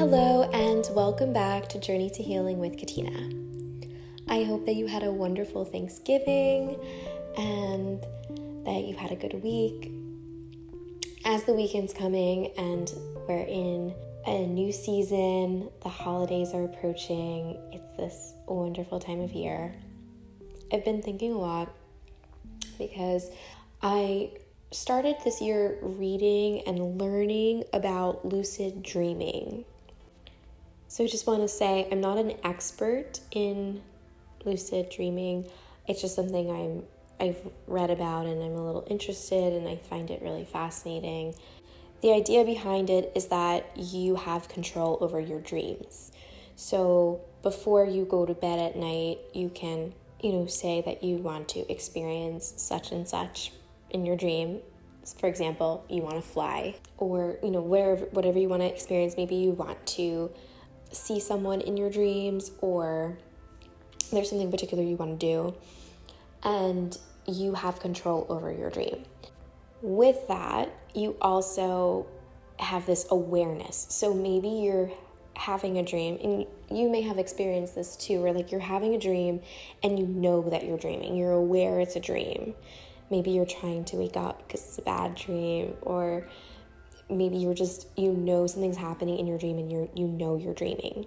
Hello, and welcome back to Journey to Healing with Katina. I hope that you had a wonderful Thanksgiving and that you had a good week. As the weekend's coming and we're in a new season, the holidays are approaching, it's this wonderful time of year. I've been thinking a lot because I started this year reading and learning about lucid dreaming. So I just want to say I'm not an expert in lucid dreaming. It's just something I'm I've read about and I'm a little interested and I find it really fascinating. The idea behind it is that you have control over your dreams. So before you go to bed at night, you can, you know, say that you want to experience such and such in your dream. For example, you want to fly or, you know, wherever whatever you want to experience, maybe you want to see someone in your dreams or there's something particular you want to do and you have control over your dream. With that, you also have this awareness. So maybe you're having a dream and you may have experienced this too where like you're having a dream and you know that you're dreaming. You're aware it's a dream. Maybe you're trying to wake up because it's a bad dream or maybe you're just you know something's happening in your dream and you're you know you're dreaming.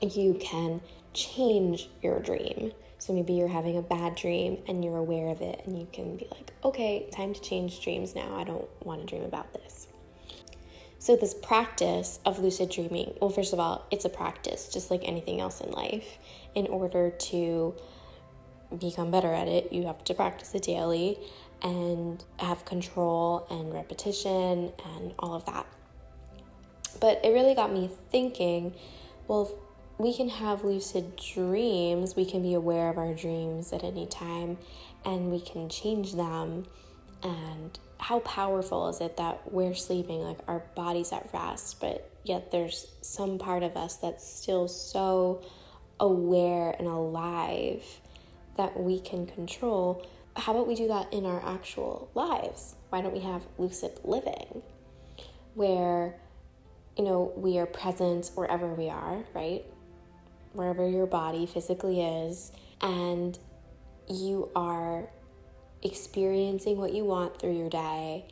You can change your dream. So maybe you're having a bad dream and you're aware of it and you can be like okay time to change dreams now. I don't want to dream about this. So this practice of lucid dreaming well first of all it's a practice just like anything else in life. In order to become better at it you have to practice it daily and have control and repetition and all of that. But it really got me thinking well, we can have lucid dreams, we can be aware of our dreams at any time, and we can change them. And how powerful is it that we're sleeping, like our body's at rest, but yet there's some part of us that's still so aware and alive that we can control how about we do that in our actual lives? Why don't we have lucid living where, you know, we are present wherever we are, right? Wherever your body physically is, and you are experiencing what you want through your day.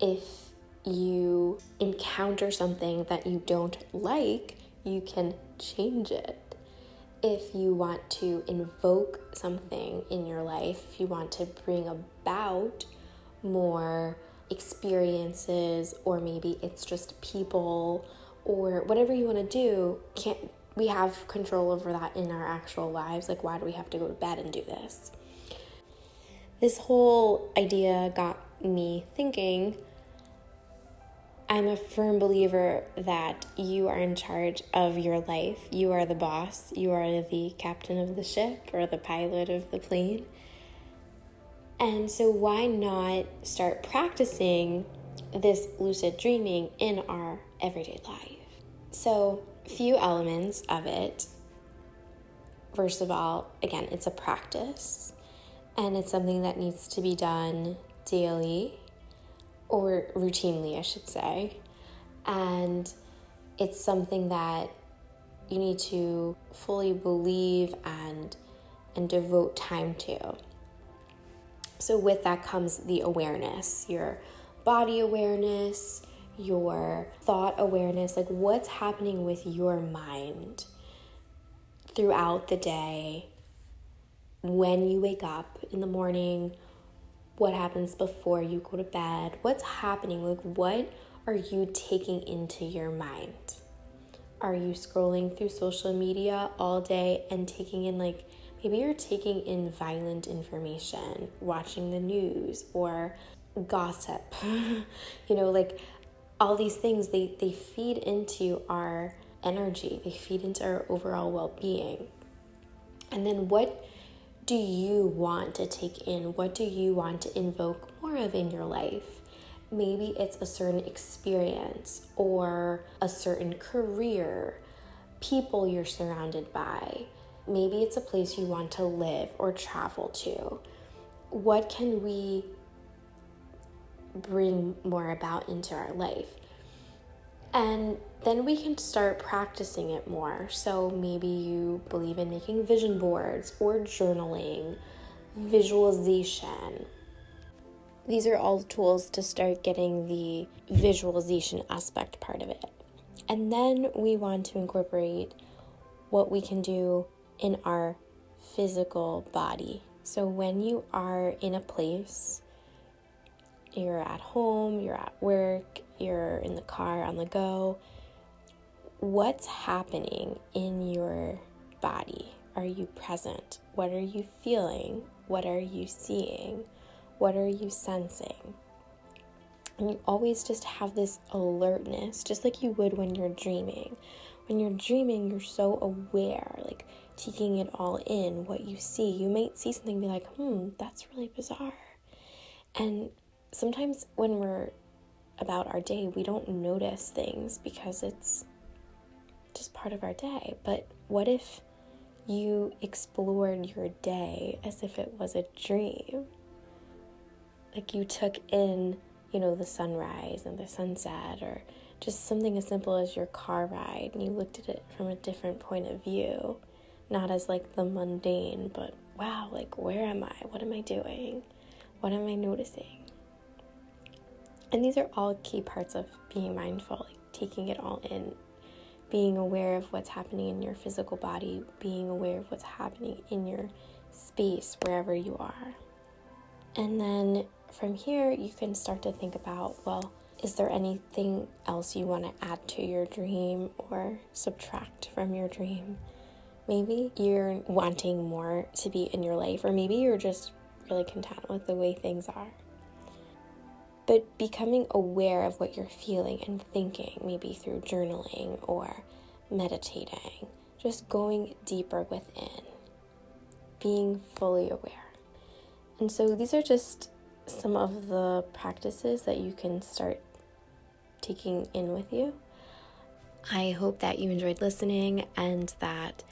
If you encounter something that you don't like, you can change it if you want to invoke something in your life, if you want to bring about more experiences, or maybe it's just people, or whatever you want to do, can't we have control over that in our actual lives? Like, why do we have to go to bed and do this? This whole idea got me thinking I'm a firm believer that you are in charge of your life. You are the boss. You are the captain of the ship or the pilot of the plane. And so, why not start practicing this lucid dreaming in our everyday life? So, few elements of it. First of all, again, it's a practice and it's something that needs to be done daily or routinely, I should say. And it's something that you need to fully believe and and devote time to. So with that comes the awareness, your body awareness, your thought awareness, like what's happening with your mind throughout the day when you wake up in the morning what happens before you go to bed, what's happening, like what are you taking into your mind? Are you scrolling through social media all day and taking in like maybe you're taking in violent information, watching the news or gossip. you know, like all these things they they feed into our energy. They feed into our overall well-being. And then what do you want to take in? What do you want to invoke more of in your life? Maybe it's a certain experience or a certain career, people you're surrounded by. Maybe it's a place you want to live or travel to. What can we bring more about into our life? And then we can start practicing it more. So maybe you believe in making vision boards or journaling, visualization. These are all tools to start getting the visualization aspect part of it. And then we want to incorporate what we can do in our physical body. So when you are in a place, you're at home, you're at work, you're in the car, on the go, what's happening in your body? Are you present? What are you feeling? What are you seeing? What are you sensing? And you always just have this alertness, just like you would when you're dreaming. When you're dreaming, you're so aware, like taking it all in, what you see. You might see something be like, hmm, that's really bizarre. And sometimes when we're about our day, we don't notice things because it's just part of our day. But what if you explored your day as if it was a dream? Like you took in you know, the sunrise and the sunset, or just something as simple as your car ride, and you looked at it from a different point of view, not as like the mundane, but wow, like where am I? What am I doing? What am I noticing? And these are all key parts of being mindful, like taking it all in, being aware of what's happening in your physical body, being aware of what's happening in your space wherever you are. And then from here, you can start to think about well, is there anything else you want to add to your dream or subtract from your dream? Maybe you're wanting more to be in your life, or maybe you're just really content with the way things are. But becoming aware of what you're feeling and thinking, maybe through journaling or meditating, just going deeper within, being fully aware. And so these are just some of the practices that you can start taking in with you. I hope that you enjoyed listening and that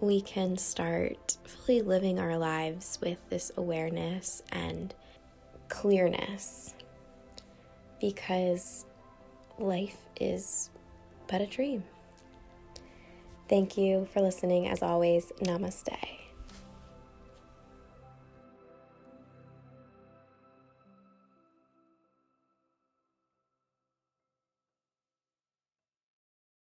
we can start fully living our lives with this awareness and clearness because life is but a dream. Thank you for listening. As always, namaste.